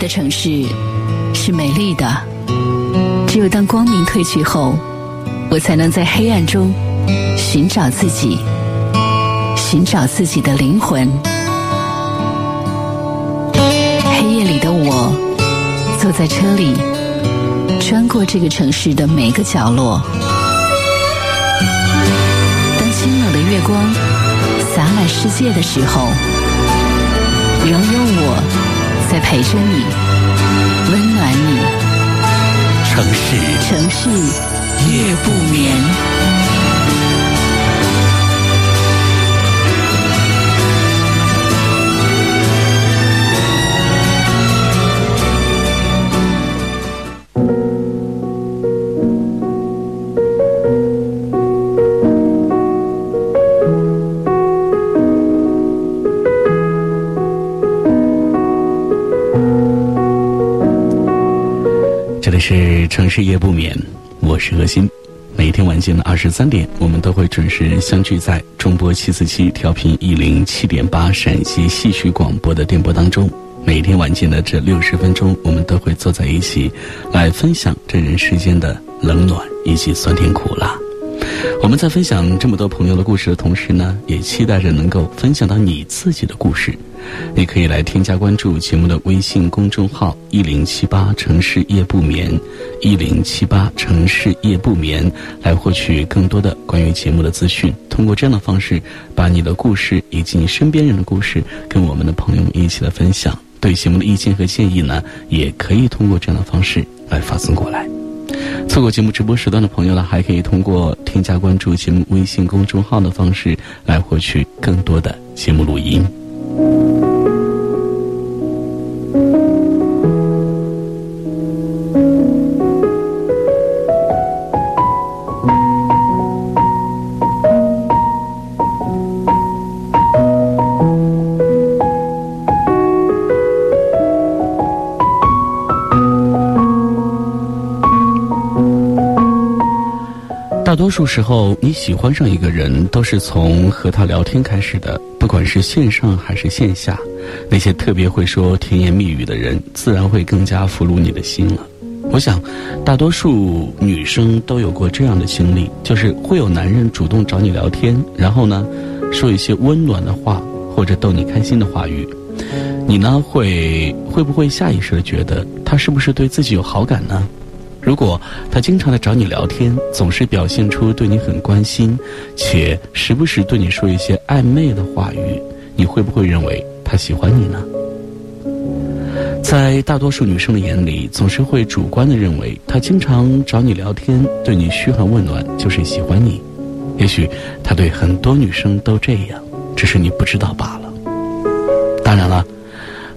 的城市是美丽的，只有当光明褪去后，我才能在黑暗中寻找自己，寻找自己的灵魂。黑夜里的我，坐在车里，穿过这个城市的每个角落。当清冷的月光洒满世界的时候，仍有我。在陪着你，温暖你。城市，城市夜不眠。是城市夜不眠，我是何欣。每天晚间的二十三点，我们都会准时相聚在中波七四七调频一零七点八陕西戏曲广播的电波当中。每天晚间的这六十分钟，我们都会坐在一起，来分享这人世间的冷暖以及酸甜苦辣。我们在分享这么多朋友的故事的同时呢，也期待着能够分享到你自己的故事。你可以来添加关注节目的微信公众号“一零七八城市夜不眠”，一零七八城市夜不眠，来获取更多的关于节目的资讯。通过这样的方式，把你的故事以及你身边人的故事跟我们的朋友们一起来分享。对节目的意见和建议呢，也可以通过这样的方式来发送过来。错过节目直播时段的朋友呢，还可以通过添加关注节目微信公众号的方式来获取更多的节目录音。多数时候，你喜欢上一个人，都是从和他聊天开始的。不管是线上还是线下，那些特别会说甜言蜜语的人，自然会更加俘虏你的心了。我想，大多数女生都有过这样的经历，就是会有男人主动找你聊天，然后呢，说一些温暖的话或者逗你开心的话语。你呢，会会不会下意识的觉得他是不是对自己有好感呢？如果他经常的找你聊天，总是表现出对你很关心，且时不时对你说一些暧昧的话语，你会不会认为他喜欢你呢？在大多数女生的眼里，总是会主观的认为他经常找你聊天，对你嘘寒问暖就是喜欢你。也许他对很多女生都这样，只是你不知道罢了。当然了，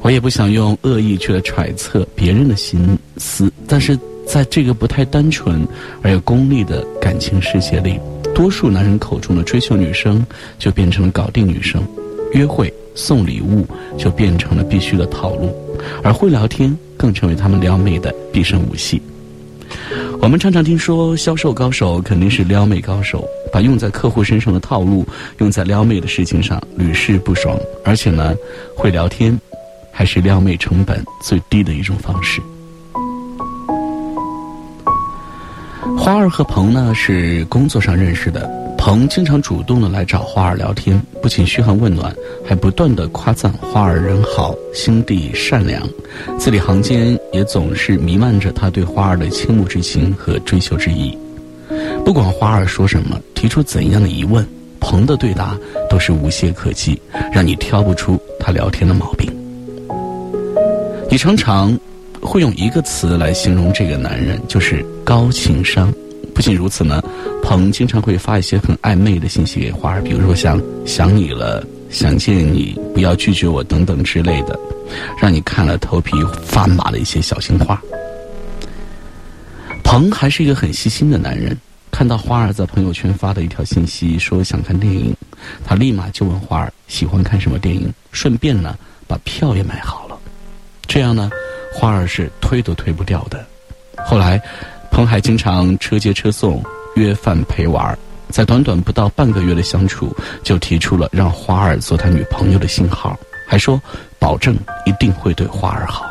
我也不想用恶意去揣测别人的心思，但是。在这个不太单纯而又功利的感情世界里，多数男人口中的追求女生就变成了搞定女生，约会送礼物就变成了必须的套路，而会聊天更成为他们撩妹的必胜武器。我们常常听说，销售高手肯定是撩妹高手，把用在客户身上的套路用在撩妹的事情上屡试不爽，而且呢，会聊天还是撩妹成本最低的一种方式。花儿和鹏呢是工作上认识的，鹏经常主动的来找花儿聊天，不仅嘘寒问暖，还不断的夸赞花儿人好、心地善良，字里行间也总是弥漫着他对花儿的倾慕之情和追求之意。不管花儿说什么，提出怎样的疑问，鹏的对答都是无懈可击，让你挑不出他聊天的毛病。你常常。会用一个词来形容这个男人，就是高情商。不仅如此呢，鹏经常会发一些很暧昧的信息给花儿，比如说像“想你了”“想见你”“不要拒绝我”等等之类的，让你看了头皮发麻的一些小情话。鹏还是一个很细心的男人，看到花儿在朋友圈发的一条信息说想看电影，他立马就问花儿喜欢看什么电影，顺便呢把票也买好了。这样呢。花儿是推都推不掉的，后来彭海经常车接车送，约饭陪玩，在短短不到半个月的相处，就提出了让花儿做他女朋友的信号，还说保证一定会对花儿好。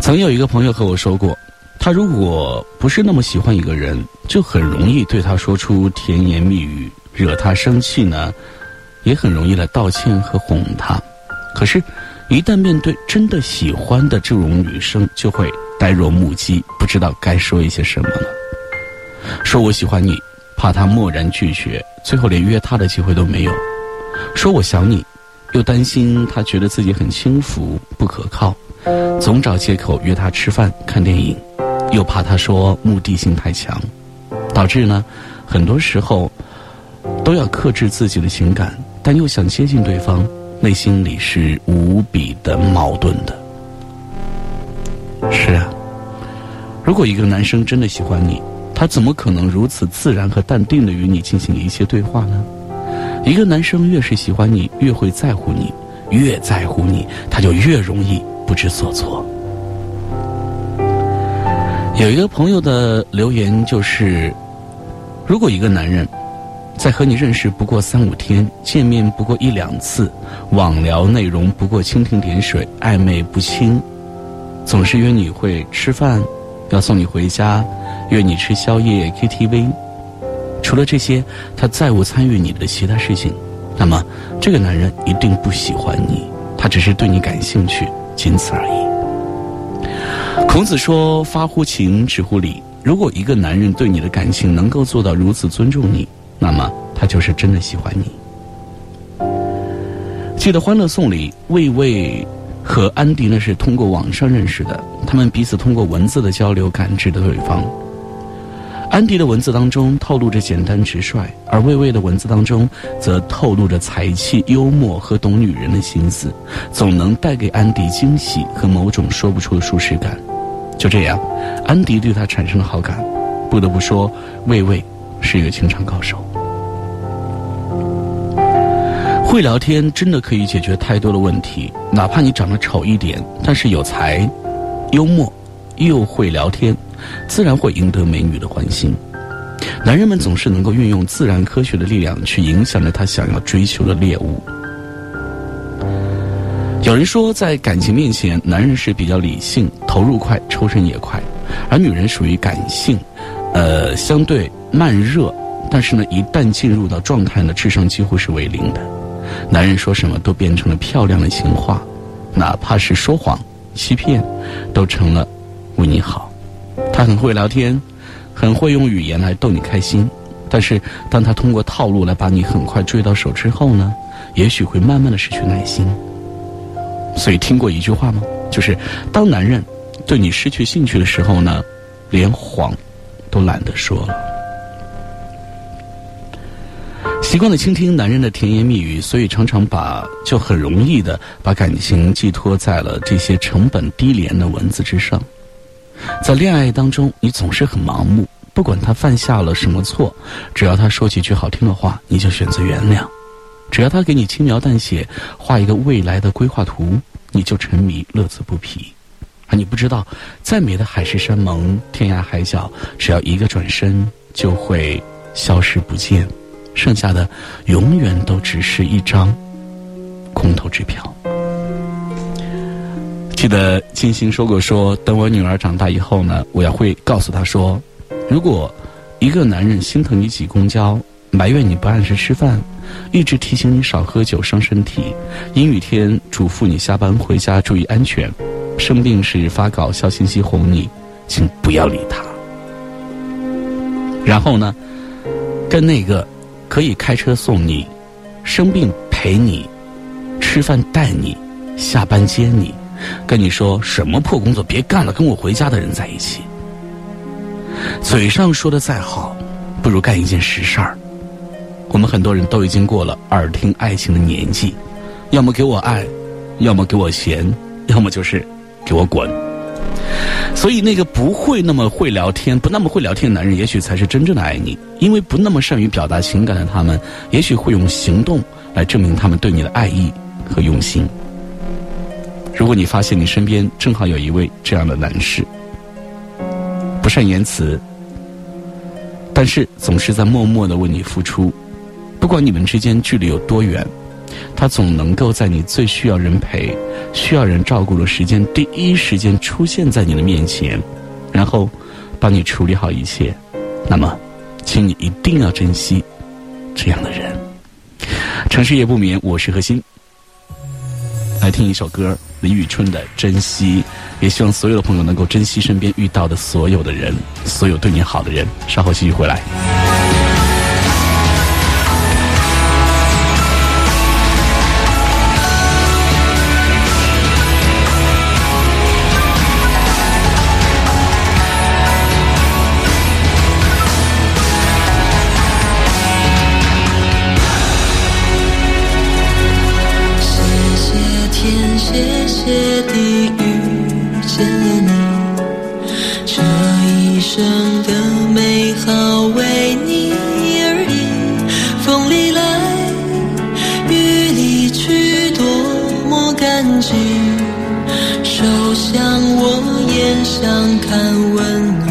曾有一个朋友和我说过。他如果不是那么喜欢一个人，就很容易对他说出甜言蜜语，惹他生气呢，也很容易来道歉和哄他。可是，一旦面对真的喜欢的这种女生，就会呆若木鸡，不知道该说一些什么了。说我喜欢你，怕他漠然拒绝，最后连约他的机会都没有；说我想你，又担心他觉得自己很轻浮不可靠。总找借口约他吃饭、看电影，又怕他说目的性太强，导致呢，很多时候都要克制自己的情感，但又想接近对方，内心里是无比的矛盾的。是啊，如果一个男生真的喜欢你，他怎么可能如此自然和淡定的与你进行一些对话呢？一个男生越是喜欢你，越会在乎你，越在乎你，他就越容易。不知所措。有一个朋友的留言就是：如果一个男人在和你认识不过三五天，见面不过一两次，网聊内容不过蜻蜓点水，暧昧不清，总是约你会吃饭，要送你回家，约你吃宵夜、KTV，除了这些，他再无参与你的其他事情，那么这个男人一定不喜欢你，他只是对你感兴趣。仅此而已。孔子说：“发乎情，止乎礼。”如果一个男人对你的感情能够做到如此尊重你，那么他就是真的喜欢你。记得《欢乐颂》里，魏巍和安迪呢是通过网上认识的，他们彼此通过文字的交流感知的对方。安迪的文字当中透露着简单直率，而魏魏的文字当中则透露着才气、幽默和懂女人的心思，总能带给安迪惊喜和某种说不出的舒适感。就这样，安迪对他产生了好感。不得不说，魏魏是一个情场高手。会聊天真的可以解决太多的问题，哪怕你长得丑一点，但是有才、幽默，又会聊天。自然会赢得美女的欢心。男人们总是能够运用自然科学的力量去影响着他想要追求的猎物。有人说，在感情面前，男人是比较理性，投入快，抽身也快；而女人属于感性，呃，相对慢热。但是呢，一旦进入到状态呢，智商几乎是为零的。男人说什么都变成了漂亮的情话，哪怕是说谎、欺骗，都成了为你好。他很会聊天，很会用语言来逗你开心，但是当他通过套路来把你很快追到手之后呢，也许会慢慢的失去耐心。所以听过一句话吗？就是当男人对你失去兴趣的时候呢，连谎都懒得说了。习惯了倾听男人的甜言蜜语，所以常常把就很容易的把感情寄托在了这些成本低廉的文字之上。在恋爱当中，你总是很盲目，不管他犯下了什么错，只要他说几句好听的话，你就选择原谅；只要他给你轻描淡写画一个未来的规划图，你就沉迷乐此不疲。而你不知道，再美的海誓山盟、天涯海角，只要一个转身就会消失不见，剩下的永远都只是一张空头支票。记得金星说过：“说等我女儿长大以后呢，我要会告诉她说，如果一个男人心疼你挤公交，埋怨你不按时吃饭，一直提醒你少喝酒伤身体，阴雨天嘱咐你下班回家注意安全，生病时发搞笑信息哄你，请不要理他。然后呢，跟那个可以开车送你，生病陪你，吃饭带你，下班接你。”跟你说什么破工作别干了，跟我回家的人在一起。嘴上说的再好，不如干一件实事儿。我们很多人都已经过了耳听爱情的年纪，要么给我爱，要么给我钱，要么就是给我滚。所以那个不会那么会聊天、不那么会聊天的男人，也许才是真正的爱你。因为不那么善于表达情感的他们，也许会用行动来证明他们对你的爱意和用心。如果你发现你身边正好有一位这样的男士，不善言辞，但是总是在默默的为你付出，不管你们之间距离有多远，他总能够在你最需要人陪、需要人照顾的时间，第一时间出现在你的面前，然后帮你处理好一切，那么，请你一定要珍惜这样的人。城市夜不眠，我是何欣。来听一首歌，李宇春的《珍惜》，也希望所有的朋友能够珍惜身边遇到的所有的人，所有对你好的人。稍后继续回来。温暖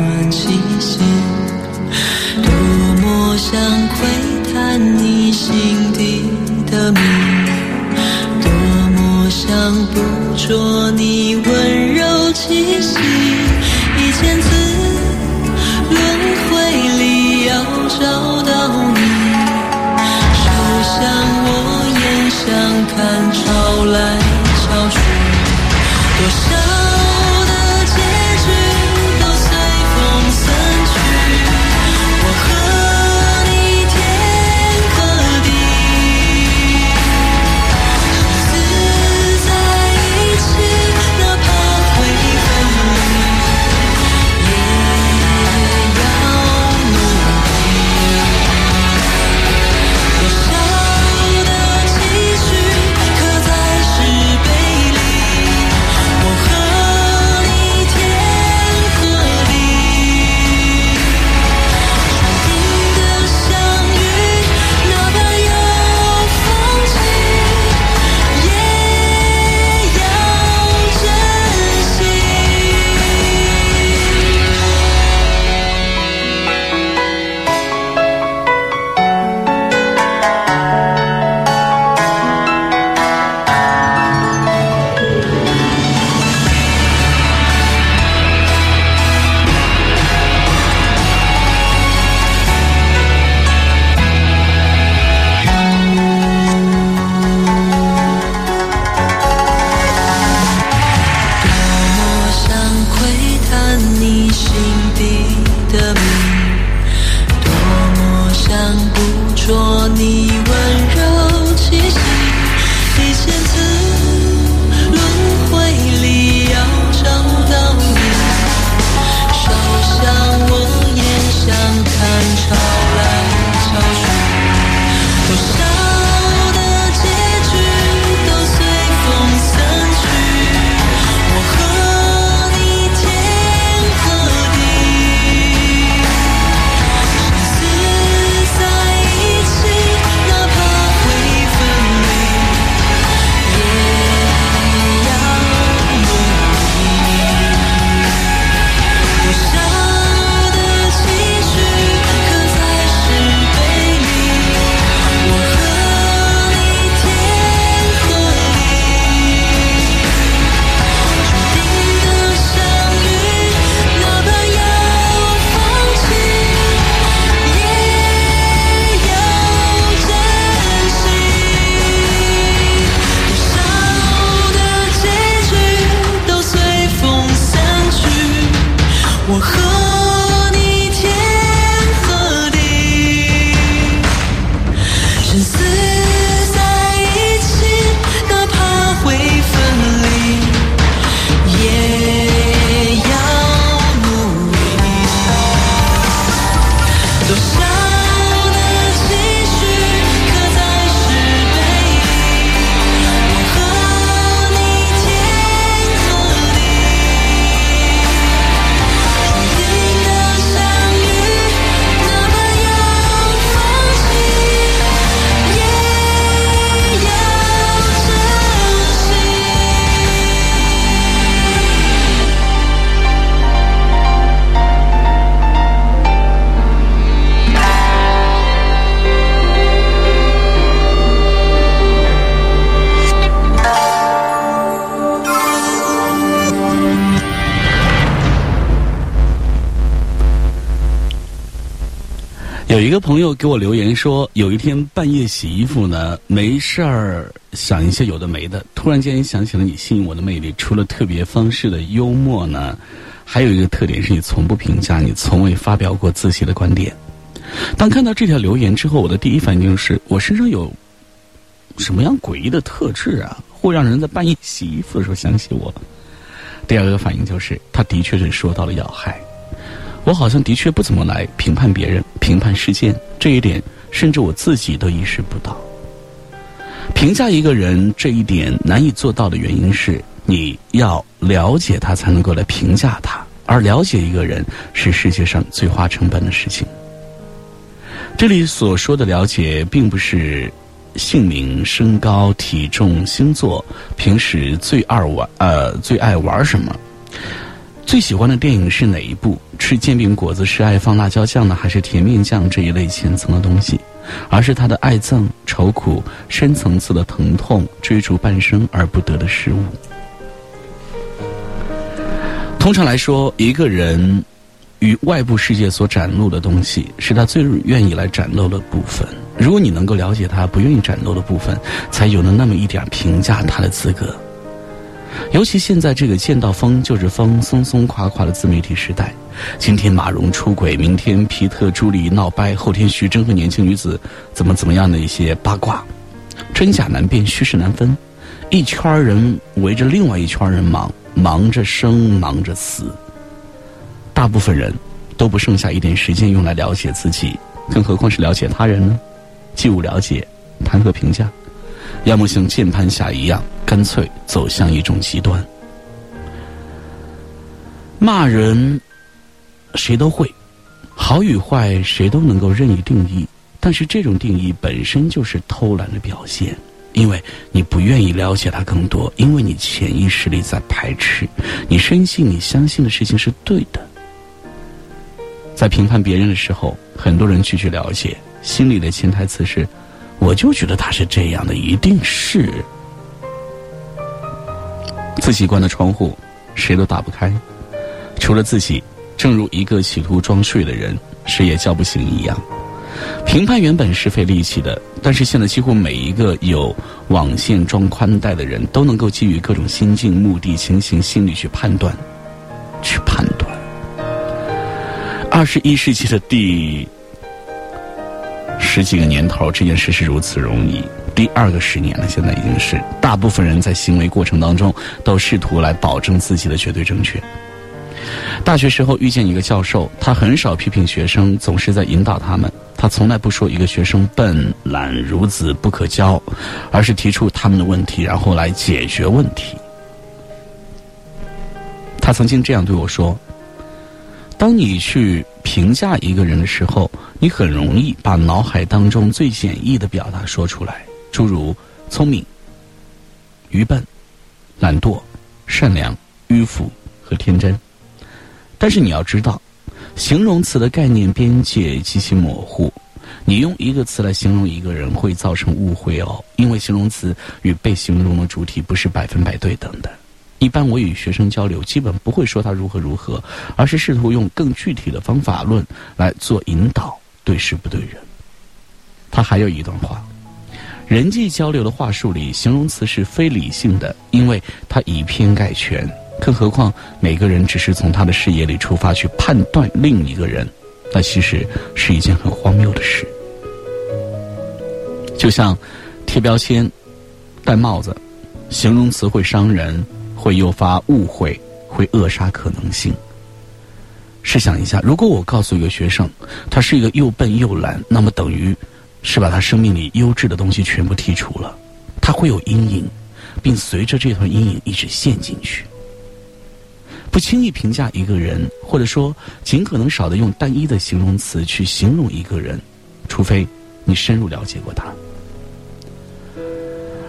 有一个朋友给我留言说，有一天半夜洗衣服呢，没事儿想一些有的没的，突然间想起了你吸引我的魅力。除了特别方式的幽默呢，还有一个特点是你从不评价，你从未发表过自己的观点。当看到这条留言之后，我的第一反应就是我身上有什么样诡异的特质啊，会让人在半夜洗衣服的时候想起我？第二个反应就是，他的确是说到了要害。我好像的确不怎么来评判别人、评判事件，这一点甚至我自己都意识不到。评价一个人这一点难以做到的原因是，你要了解他才能够来评价他，而了解一个人是世界上最花成本的事情。这里所说的了解，并不是姓名、身高、体重、星座，平时最爱玩呃最爱玩什么。最喜欢的电影是哪一部？吃煎饼果子是爱放辣椒酱呢，还是甜面酱这一类浅层的东西？而是他的爱憎、愁苦、深层次的疼痛、追逐半生而不得的失误。通常来说，一个人与外部世界所展露的东西，是他最愿意来展露的部分。如果你能够了解他不愿意展露的部分，才有了那么一点评价他的资格。尤其现在这个见到风就是风、松松垮垮的自媒体时代，今天马蓉出轨，明天皮特、朱莉闹掰，后天徐峥和年轻女子怎么怎么样的一些八卦，真假难辨，虚实难分，一圈人围着另外一圈人忙，忙着生，忙着死，大部分人都不剩下一点时间用来了解自己，更何况是了解他人呢？既无了解，谈何评价？要么像键盘侠一样，干脆走向一种极端。骂人，谁都会，好与坏谁都能够任意定义，但是这种定义本身就是偷懒的表现，因为你不愿意了解他更多，因为你潜意识里在排斥，你深信你相信的事情是对的。在评判别人的时候，很多人拒绝了解，心里的潜台词是。我就觉得他是这样的，一定是自己关的窗户，谁都打不开，除了自己。正如一个企图装睡的人，谁也叫不醒一样。评判原本是费力气的，但是现在几乎每一个有网线装宽带的人都能够基于各种心境、目的、情形、心理去判断，去判断。二十一世纪的第。十几个年头，这件事是如此容易。第二个十年了，现在已经是大部分人在行为过程当中都试图来保证自己的绝对正确。大学时候遇见一个教授，他很少批评学生，总是在引导他们。他从来不说一个学生笨、懒、孺子、不可教，而是提出他们的问题，然后来解决问题。他曾经这样对我说：“当你去评价一个人的时候。”你很容易把脑海当中最简易的表达说出来，诸如聪明、愚笨、懒惰、善良、迂腐和天真。但是你要知道，形容词的概念边界极其模糊。你用一个词来形容一个人，会造成误会哦，因为形容词与被形容的主体不是百分百对等的。一般我与学生交流，基本不会说他如何如何，而是试图用更具体的方法论来做引导。对事不对人。他还有一段话：人际交流的话术里，形容词是非理性的，因为它以偏概全。更何况每个人只是从他的视野里出发去判断另一个人，那其实是一件很荒谬的事。就像贴标签、戴帽子，形容词会伤人，会诱发误会，会扼杀可能性。试想一下，如果我告诉一个学生，他是一个又笨又懒，那么等于是把他生命里优质的东西全部剔除了，他会有阴影，并随着这团阴影一直陷进去。不轻易评价一个人，或者说尽可能少的用单一的形容词去形容一个人，除非你深入了解过他。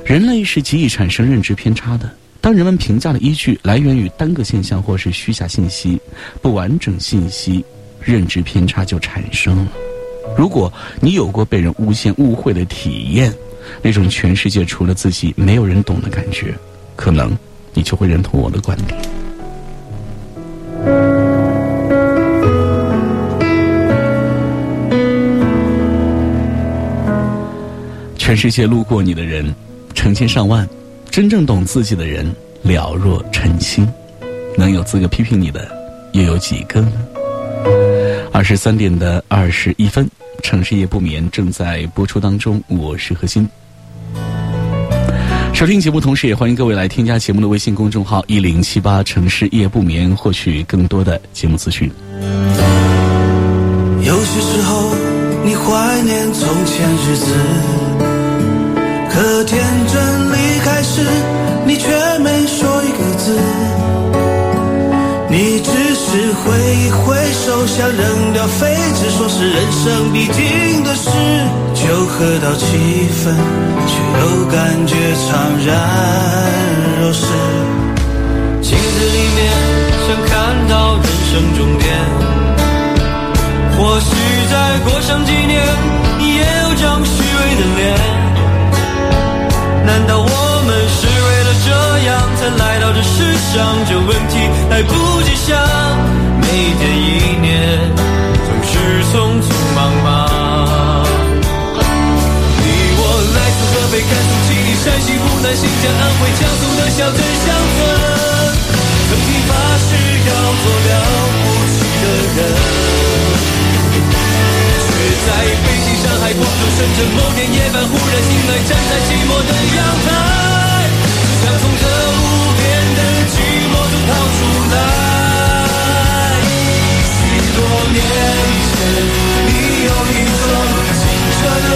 人类是极易产生认知偏差的。当人们评价的依据来源于单个现象或是虚假信息、不完整信息，认知偏差就产生了。如果你有过被人诬陷、误会的体验，那种全世界除了自己没有人懂的感觉，可能你就会认同我的观点。全世界路过你的人成千上万，真正懂自己的人了若晨星，能有资格批评你的又有几个呢？二十三点的二十一分，城市夜不眠正在播出当中，我是何欣。收听节目同时，也欢迎各位来添加节目的微信公众号“一零七八城市夜不眠”，获取更多的节目资讯。有些时候，你怀念从前日子，你只是挥一挥手，想扔掉废纸，说是人生必经的事。酒喝到七分，却又感觉怅然若失。镜子里面想看到人生终点。或许再过上几年，你也有张虚伪的脸。难道我们是为了这样才来到这世上？这问题来不及想，每一天一年总是匆匆忙忙。你我来自河北、甘肃、吉林、山西、湖南、新疆、安徽、江苏的小镇乡村，曾经发誓要做了不起的人。却在北京、上海、广州、深圳，某天夜半忽然醒来，站在寂寞的阳台，想从这无边的寂寞中逃出来。许多年前，你有一双清澈的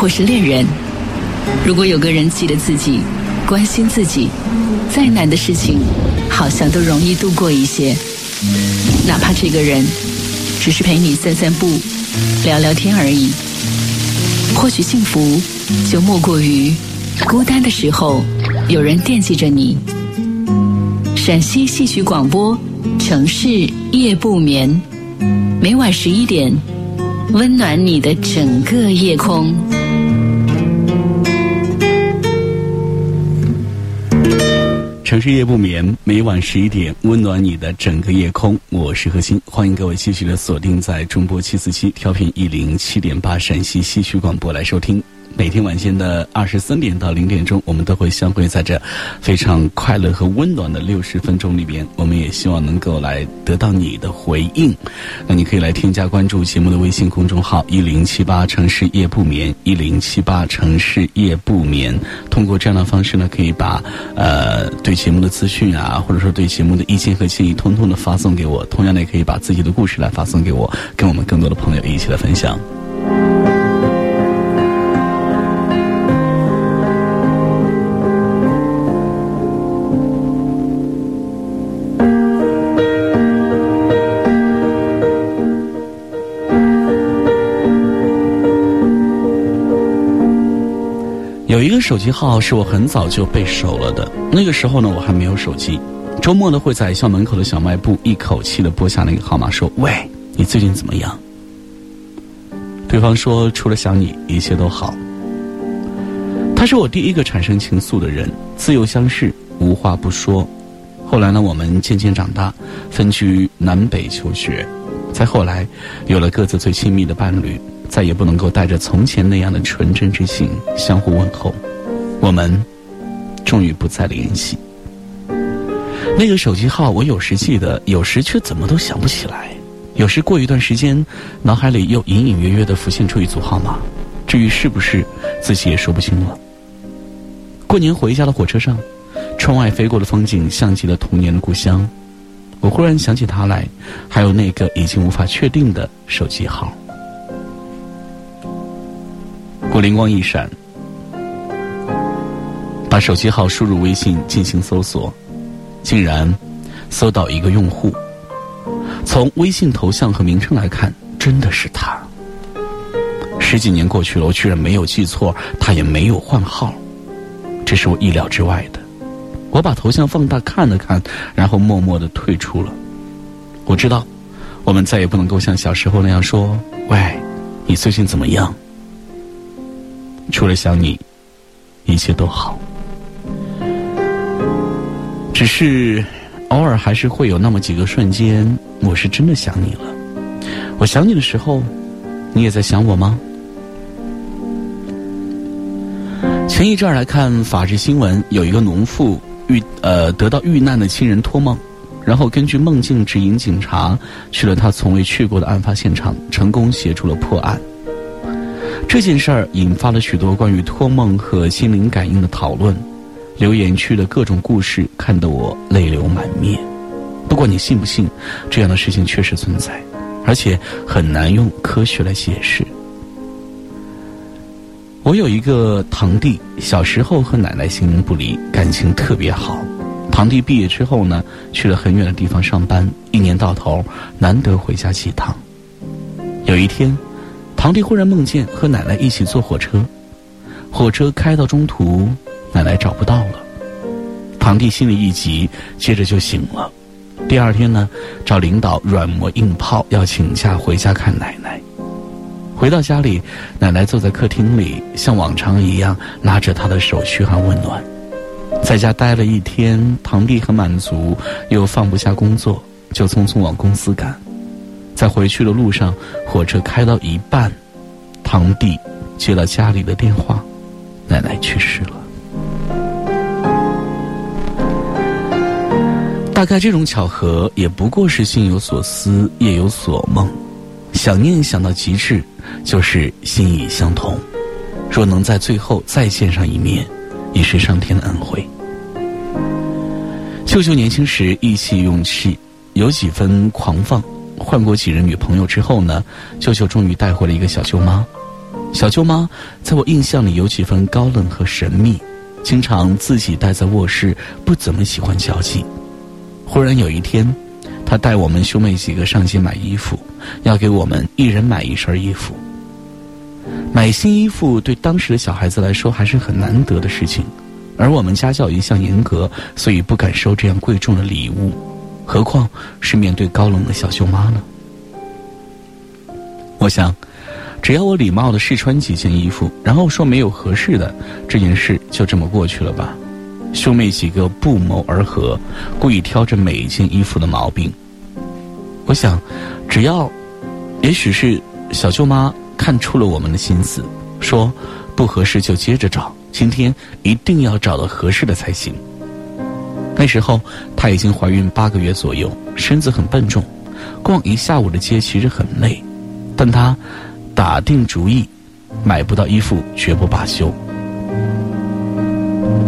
或是恋人，如果有个人记得自己，关心自己，再难的事情，好像都容易度过一些。哪怕这个人只是陪你散散步、聊聊天而已，或许幸福就莫过于孤单的时候有人惦记着你。陕西戏曲广播，城市夜不眠，每晚十一点，温暖你的整个夜空。是夜不眠，每晚十一点，温暖你的整个夜空。我是何欣，欢迎各位继续的锁定在中波七四七调频一零七点八陕西戏曲广播来收听。每天晚间的二十三点到零点钟，我们都会相会在这非常快乐和温暖的六十分钟里边。我们也希望能够来得到你的回应。那你可以来添加关注节目的微信公众号“一零七八城市夜不眠”，一零七八城市夜不眠。通过这样的方式呢，可以把呃对节目的资讯啊，或者说对节目的意见和建议，通通的发送给我。同样的，也可以把自己的故事来发送给我，跟我们更多的朋友一起来分享。个手机号是我很早就背熟了的，那个时候呢，我还没有手机。周末呢，会在校门口的小卖部一口气的拨下那个号码，说：“喂，你最近怎么样？”对方说：“除了想你，一切都好。”他是我第一个产生情愫的人，自由相视，无话不说。后来呢，我们渐渐长大，分居南北求学，再后来，有了各自最亲密的伴侣。再也不能够带着从前那样的纯真之心相互问候，我们终于不再联系。那个手机号我有时记得，有时却怎么都想不起来。有时过一段时间，脑海里又隐隐约约的浮现出一组号码，至于是不是，自己也说不清了。过年回家的火车上，窗外飞过的风景像极了童年的故乡，我忽然想起他来，还有那个已经无法确定的手机号。我灵光一闪，把手机号输入微信进行搜索，竟然搜到一个用户。从微信头像和名称来看，真的是他。十几年过去了，我居然没有记错，他也没有换号，这是我意料之外的。我把头像放大看了看，然后默默的退出了。我知道，我们再也不能够像小时候那样说：“喂，你最近怎么样？”除了想你，一切都好。只是偶尔还是会有那么几个瞬间，我是真的想你了。我想你的时候，你也在想我吗？前一阵儿来看法制新闻，有一个农妇遇呃得到遇难的亲人托梦，然后根据梦境指引警察去了他从未去过的案发现场，成功协助了破案。这件事儿引发了许多关于托梦和心灵感应的讨论，留言区的各种故事看得我泪流满面。不管你信不信，这样的事情确实存在，而且很难用科学来解释。我有一个堂弟，小时候和奶奶形影不离，感情特别好。堂弟毕业之后呢，去了很远的地方上班，一年到头难得回家几趟。有一天。堂弟忽然梦见和奶奶一起坐火车，火车开到中途，奶奶找不到了。堂弟心里一急，接着就醒了。第二天呢，找领导软磨硬泡要请假回家看奶奶。回到家里，奶奶坐在客厅里，像往常一样拉着他的手嘘寒问暖。在家待了一天，堂弟很满足，又放不下工作，就匆匆往公司赶。在回去的路上，火车开到一半，堂弟接了家里的电话，奶奶去世了。大概这种巧合也不过是心有所思，夜有所梦，想念想到极致，就是心意相通。若能在最后再见上一面，已是上天的恩惠。秀秀年轻时意气用事，有几分狂放。换过几任女朋友之后呢，秀秀终于带回了一个小舅妈。小舅妈在我印象里有几分高冷和神秘，经常自己待在卧室，不怎么喜欢交际。忽然有一天，他带我们兄妹几个上街买衣服，要给我们一人买一身衣服。买新衣服对当时的小孩子来说还是很难得的事情，而我们家教一向严格，所以不敢收这样贵重的礼物，何况是面对高冷的小舅妈呢？我想。只要我礼貌的试穿几件衣服，然后说没有合适的，这件事就这么过去了吧。兄妹几个不谋而合，故意挑着每一件衣服的毛病。我想，只要，也许是小舅妈看出了我们的心思，说不合适就接着找，今天一定要找到合适的才行。那时候她已经怀孕八个月左右，身子很笨重，逛一下午的街其实很累，但她。打定主意，买不到衣服绝不罢休。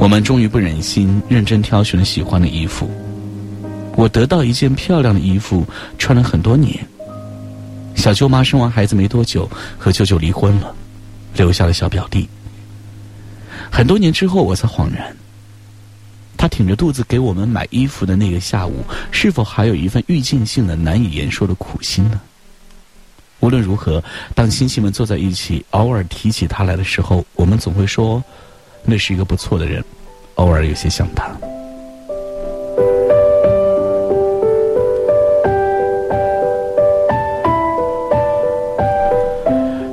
我们终于不忍心，认真挑选了喜欢的衣服。我得到一件漂亮的衣服，穿了很多年。小舅妈生完孩子没多久，和舅舅离婚了，留下了小表弟。很多年之后，我才恍然，他挺着肚子给我们买衣服的那个下午，是否还有一份预见性的、难以言说的苦心呢？无论如何，当亲戚们坐在一起，偶尔提起他来的时候，我们总会说，那是一个不错的人，偶尔有些想他。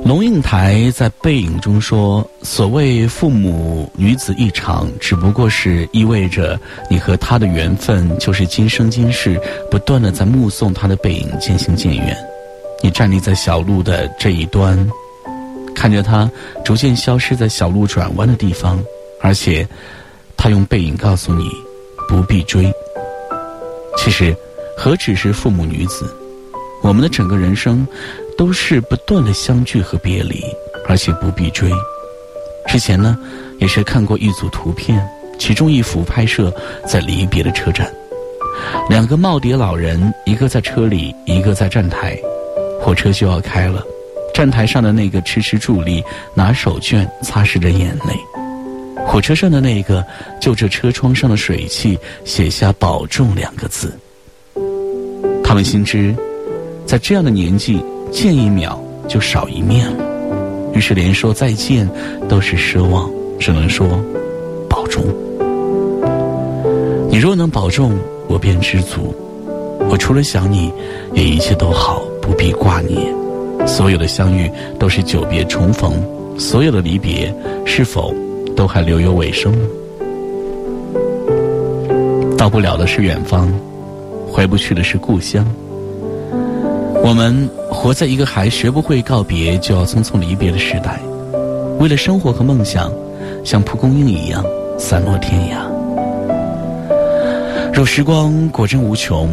龙应台在《背影》中说：“所谓父母女子一场，只不过是意味着你和他的缘分，就是今生今世不断的在目送他的背影渐行渐远。”你站立在小路的这一端，看着他逐渐消失在小路转弯的地方，而且他用背影告诉你不必追。其实何止是父母女子，我们的整个人生都是不断的相聚和别离，而且不必追。之前呢，也是看过一组图片，其中一幅拍摄在离别的车站，两个耄耋老人，一个在车里，一个在站台。火车就要开了，站台上的那个迟迟伫立，拿手绢擦拭着眼泪；火车上的那个就着车窗上的水汽，写下“保重”两个字。他们心知，在这样的年纪，见一秒就少一面了，于是连说再见都是奢望，只能说保重。你若能保重，我便知足。我除了想你，也一切都好。不必挂念，所有的相遇都是久别重逢，所有的离别是否都还留有尾声？到不了的是远方，回不去的是故乡。我们活在一个还学不会告别就要匆匆离别的时代，为了生活和梦想，像蒲公英一样散落天涯。若时光果真无穷，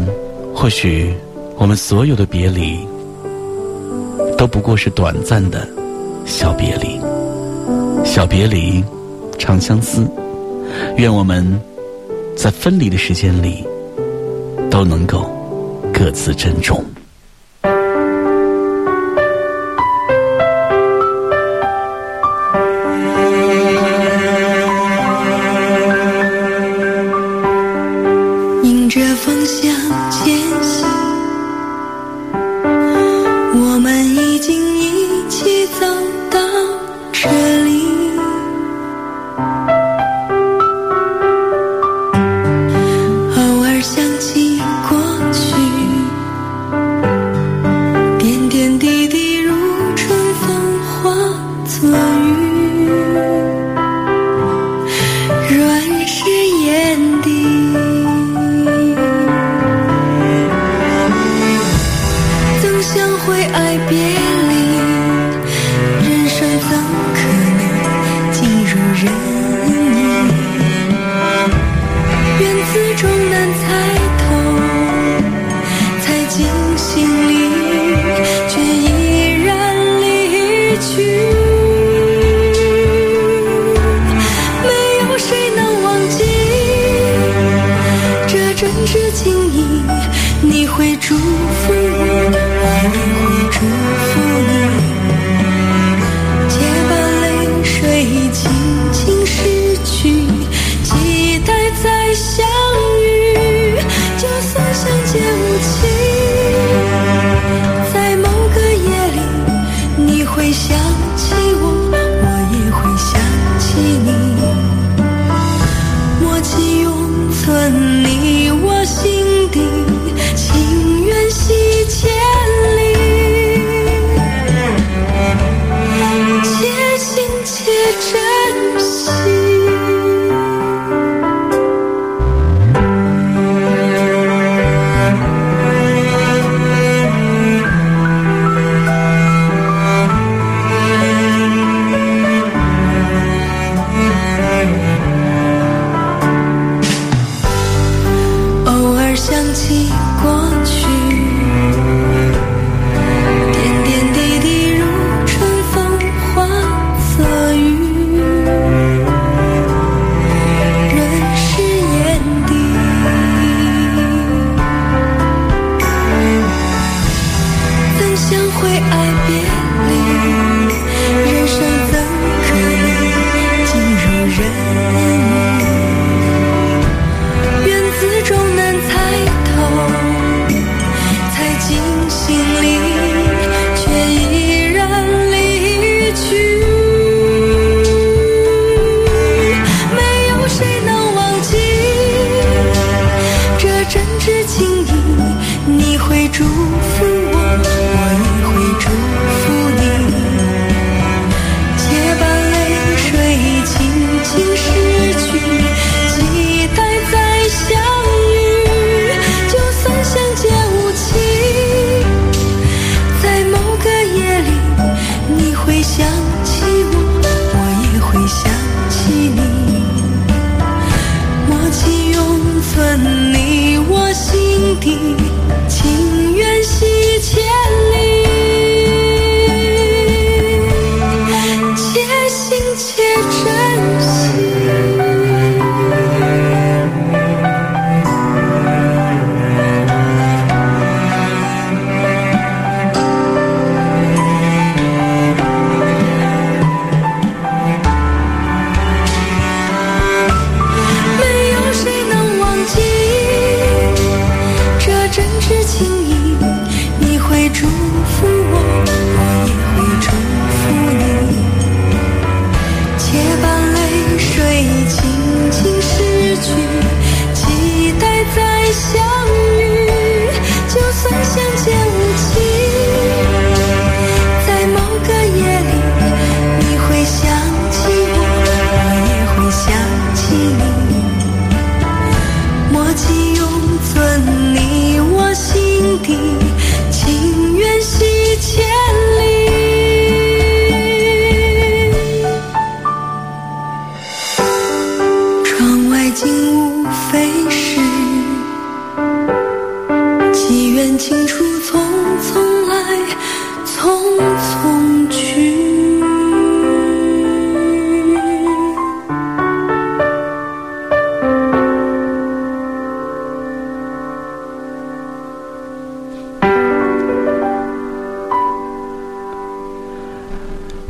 或许。我们所有的别离，不过是短暂的小别离，小别离，长相思。愿我们在分离的时间里，都能够各自珍重。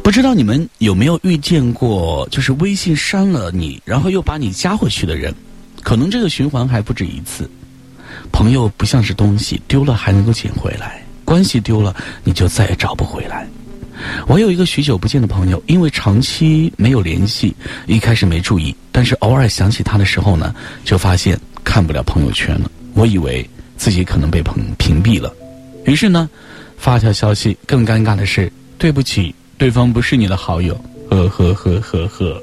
不知道你们有没有遇见过，就是微信删了你，然后又把你加回去的人？可能这个循环还不止一次。朋友不像是东西，丢了还能够捡回来；关系丢了，你就再也找不回来。我有一个许久不见的朋友，因为长期没有联系，一开始没注意，但是偶尔想起他的时候呢，就发现看不了朋友圈了。我以为自己可能被屏屏蔽了，于是呢，发条消息。更尴尬的是，对不起。对方不是你的好友，呵呵呵呵呵。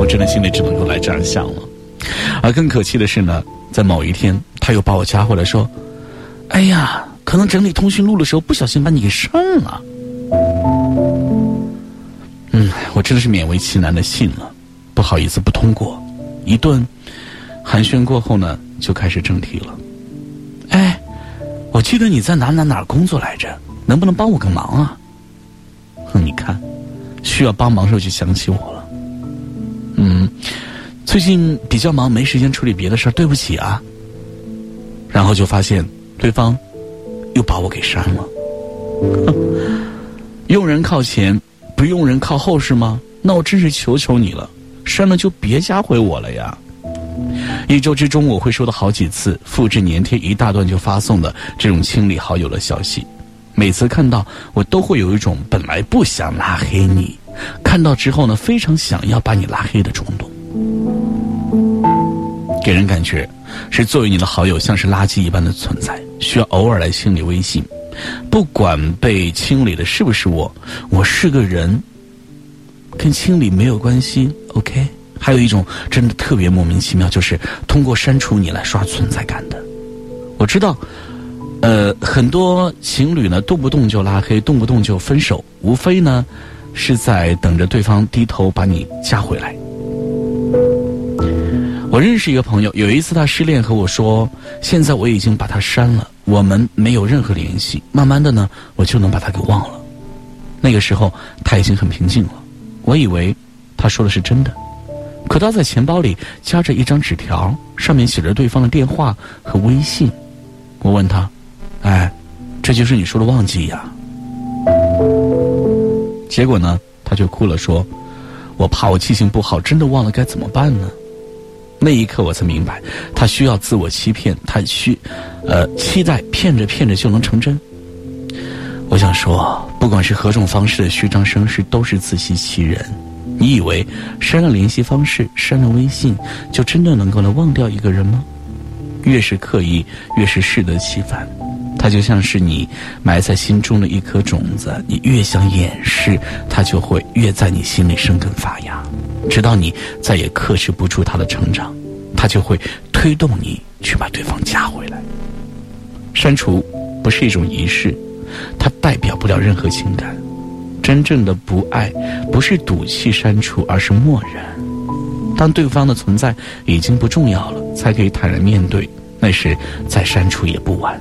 我真的心里只能够来这样想了。而更可气的是呢，在某一天，他又把我加回来，说：“哎呀，可能整理通讯录的时候不小心把你给删了。”嗯，我真的是勉为其难的信了，不好意思不通过。一顿寒暄过后呢，就开始正题了。哎，我记得你在哪哪哪工作来着？能不能帮我个忙啊？哼，你看，需要帮忙时候就想起我了。嗯，最近比较忙，没时间处理别的事儿，对不起啊。然后就发现对方又把我给删了。用人靠前，不用人靠后是吗？那我真是求求你了，删了就别加回我了呀。一周之中，我会收到好几次复制粘贴一大段就发送的这种清理好友的消息。每次看到，我都会有一种本来不想拉黑你，看到之后呢，非常想要把你拉黑的冲动。给人感觉是作为你的好友像是垃圾一般的存在，需要偶尔来清理微信。不管被清理的是不是我，我是个人，跟清理没有关系。OK。还有一种真的特别莫名其妙，就是通过删除你来刷存在感的。我知道，呃，很多情侣呢，动不动就拉黑，动不动就分手，无非呢是在等着对方低头把你加回来。我认识一个朋友，有一次他失恋和我说：“现在我已经把他删了，我们没有任何联系。慢慢的呢，我就能把他给忘了。”那个时候他已经很平静了，我以为他说的是真的。可他在钱包里夹着一张纸条，上面写着对方的电话和微信。我问他：“哎，这就是你说的忘记呀？”结果呢，他就哭了，说：“我怕我记性不好，真的忘了该怎么办呢？”那一刻我才明白，他需要自我欺骗，他需，呃，期待骗着骗着就能成真。我想说，不管是何种方式的虚张声势，都是自欺欺人。你以为删了联系方式、删了微信，就真的能够来忘掉一个人吗？越是刻意，越是适得其反。它就像是你埋在心中的一颗种子，你越想掩饰，它就会越在你心里生根发芽，直到你再也克制不住它的成长，它就会推动你去把对方加回来。删除不是一种仪式，它代表不了任何情感。真正的不爱，不是赌气删除，而是默认。当对方的存在已经不重要了，才可以坦然面对。那时再删除也不晚。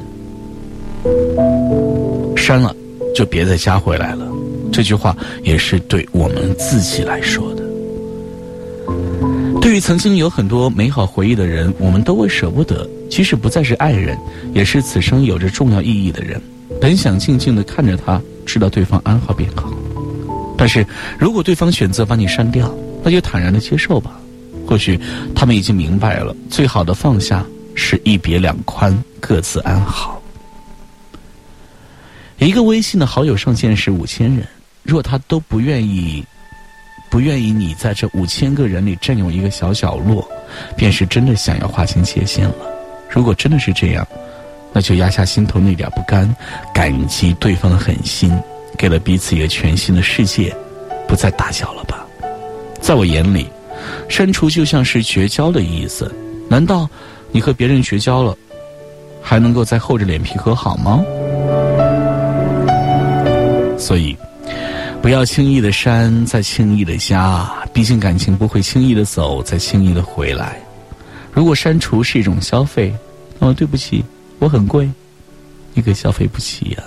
删了，就别再加回来了。这句话也是对我们自己来说的。对于曾经有很多美好回忆的人，我们都会舍不得。即使不再是爱人，也是此生有着重要意义的人。本想静静的看着他，知道对方安好便好。但是如果对方选择把你删掉，那就坦然的接受吧。或许他们已经明白了，最好的放下是一别两宽，各自安好。一个微信的好友上限是五千人，若他都不愿意，不愿意你在这五千个人里占有一个小角落，便是真的想要划清界限了。如果真的是这样。那就压下心头那点不甘，感激对方的狠心，给了彼此一个全新的世界，不再打搅了吧。在我眼里，删除就像是绝交的意思。难道你和别人绝交了，还能够再厚着脸皮和好吗？所以，不要轻易的删，再轻易的加。毕竟感情不会轻易的走，再轻易的回来。如果删除是一种消费，那么对不起。我很贵，你可消费不起呀。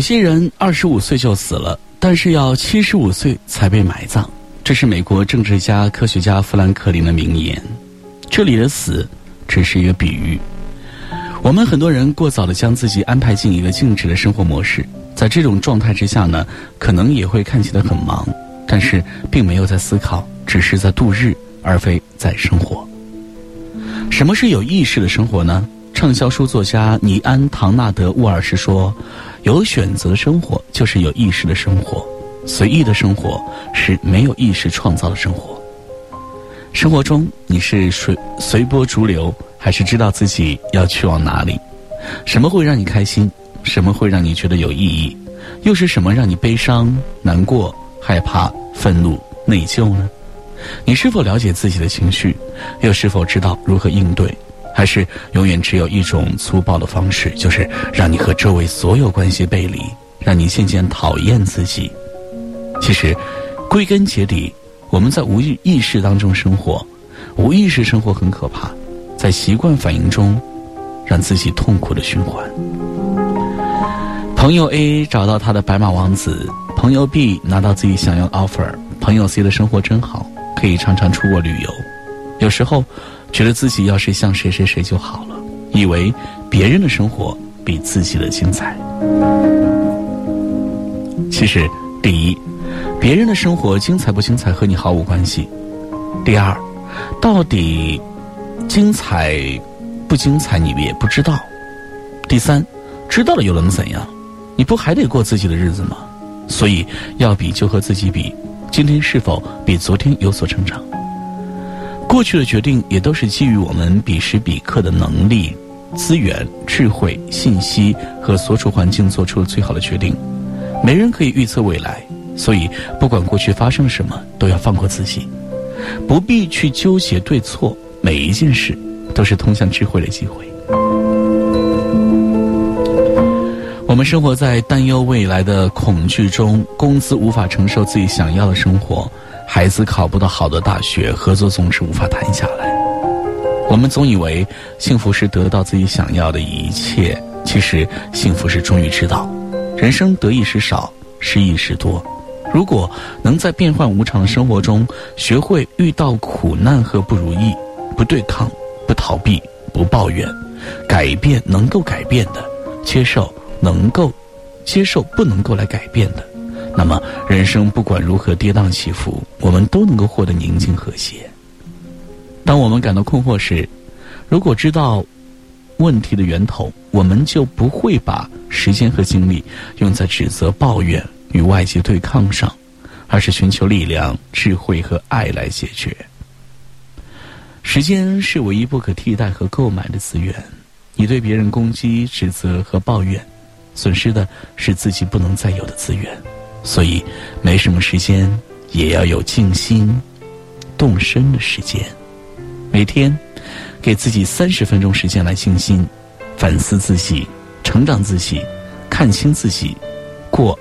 有些人二十五岁就死了，但是要七十五岁才被埋葬。这是美国政治家、科学家富兰克林的名言。这里的死只是一个比喻。我们很多人过早的将自己安排进一个静止的生活模式，在这种状态之下呢，可能也会看起来很忙，但是并没有在思考，只是在度日，而非在生活。什么是有意识的生活呢？畅销书作家尼安·唐纳德·沃尔什说：“有选择的生活就是有意识的生活，随意的生活是没有意识创造的生活。生活中你是随随波逐流，还是知道自己要去往哪里？什么会让你开心？什么会让你觉得有意义？又是什么让你悲伤、难过、害怕、愤怒、内疚呢？你是否了解自己的情绪？又是否知道如何应对？”还是永远只有一种粗暴的方式，就是让你和周围所有关系背离，让你渐渐讨厌自己。其实，归根结底，我们在无意意识当中生活，无意识生活很可怕，在习惯反应中，让自己痛苦的循环。朋友 A 找到他的白马王子，朋友 B 拿到自己想要的 offer，朋友 C 的生活真好，可以常常出国旅游。有时候。觉得自己要是像谁谁谁就好了，以为别人的生活比自己的精彩。其实，第一，别人的生活精彩不精彩和你毫无关系；第二，到底精彩不精彩你也不知道；第三，知道了又能怎样？你不还得过自己的日子吗？所以，要比就和自己比，今天是否比昨天有所成长？过去的决定也都是基于我们彼时彼刻的能力、资源、智慧、信息和所处环境做出了最好的决定。没人可以预测未来，所以不管过去发生了什么，都要放过自己，不必去纠结对错。每一件事都是通向智慧的机会。我们生活在担忧未来的恐惧中，工资无法承受自己想要的生活。孩子考不到好的大学，合作总是无法谈下来。我们总以为幸福是得到自己想要的一切，其实幸福是终于知道，人生得意时少，失意时多。如果能在变幻无常的生活中学会遇到苦难和不如意，不对抗，不逃避，不抱怨，改变能够改变的，接受能够接受不能够来改变的。那么，人生不管如何跌宕起伏，我们都能够获得宁静和谐。当我们感到困惑时，如果知道问题的源头，我们就不会把时间和精力用在指责、抱怨与外界对抗上，而是寻求力量、智慧和爱来解决。时间是唯一不可替代和购买的资源。你对别人攻击、指责和抱怨，损失的是自己不能再有的资源。所以，没什么时间，也要有静心、动身的时间。每天，给自己三十分钟时间来静心，反思自己，成长自己，看清自己，过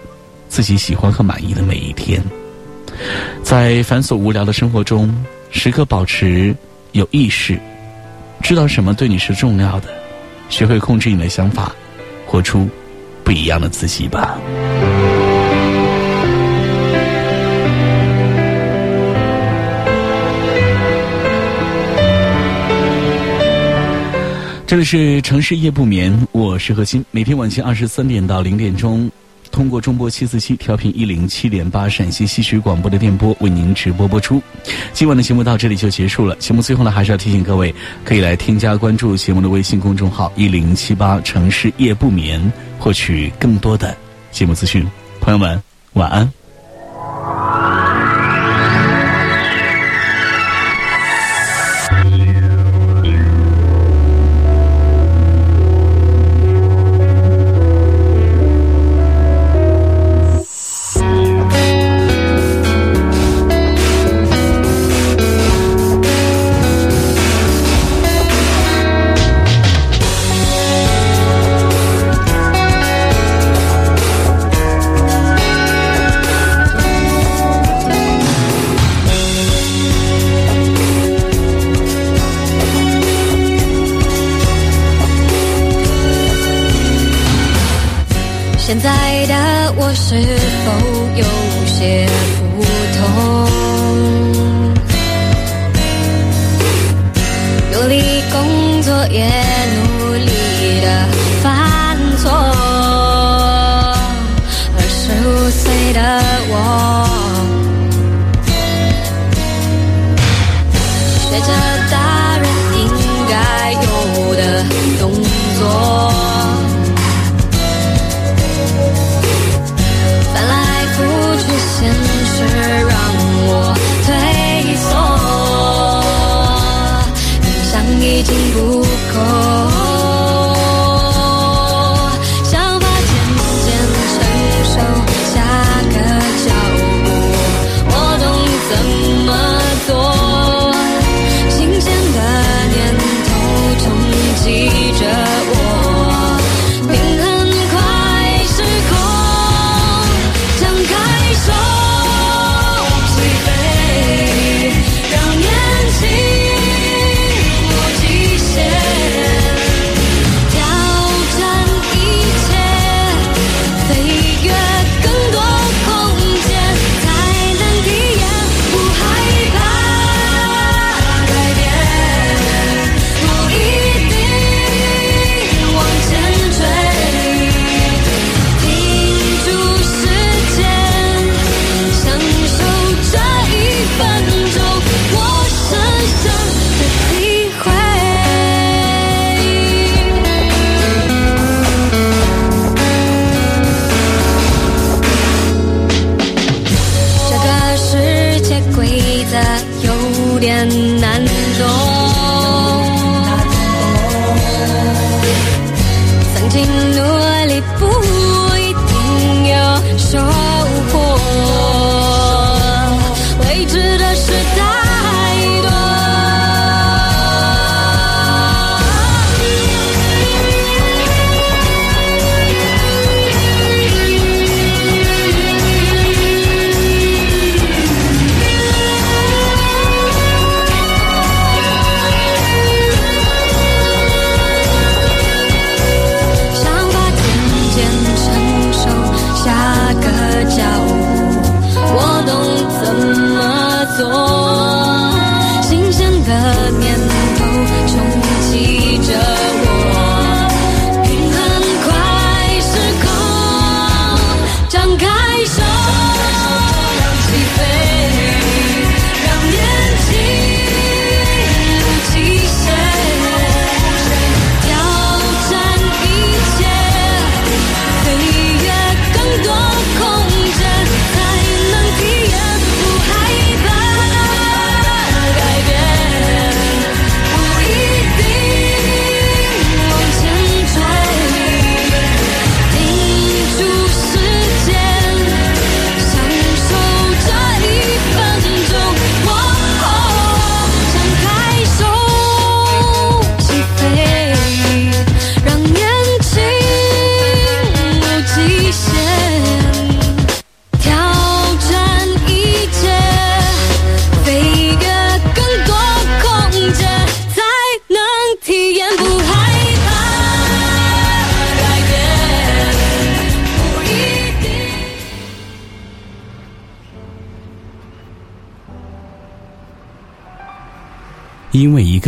自己喜欢和满意的每一天。在繁琐无聊的生活中，时刻保持有意识，知道什么对你是重要的，学会控制你的想法，活出不一样的自己吧。这里是城市夜不眠，我是何鑫。每天晚间二十三点到零点钟，通过中波七四七调频一零七点八陕西戏曲广播的电波为您直播播出。今晚的节目到这里就结束了。节目最后呢，还是要提醒各位，可以来添加关注节目的微信公众号一零七八城市夜不眠，获取更多的节目资讯。朋友们，晚安。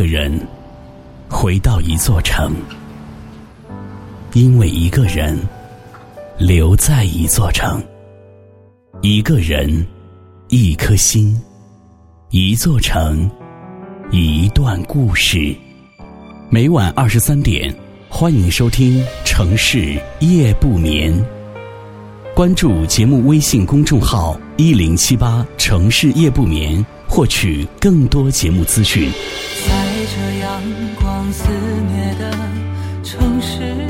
个人回到一座城因为一个人留在一座城一个人一颗心一座城一段故事。每晚二十三点欢迎收听城市夜不眠。关注节目微信公众号一零七八城市夜不眠。获取更多节目资讯。在这阳光肆虐的城市。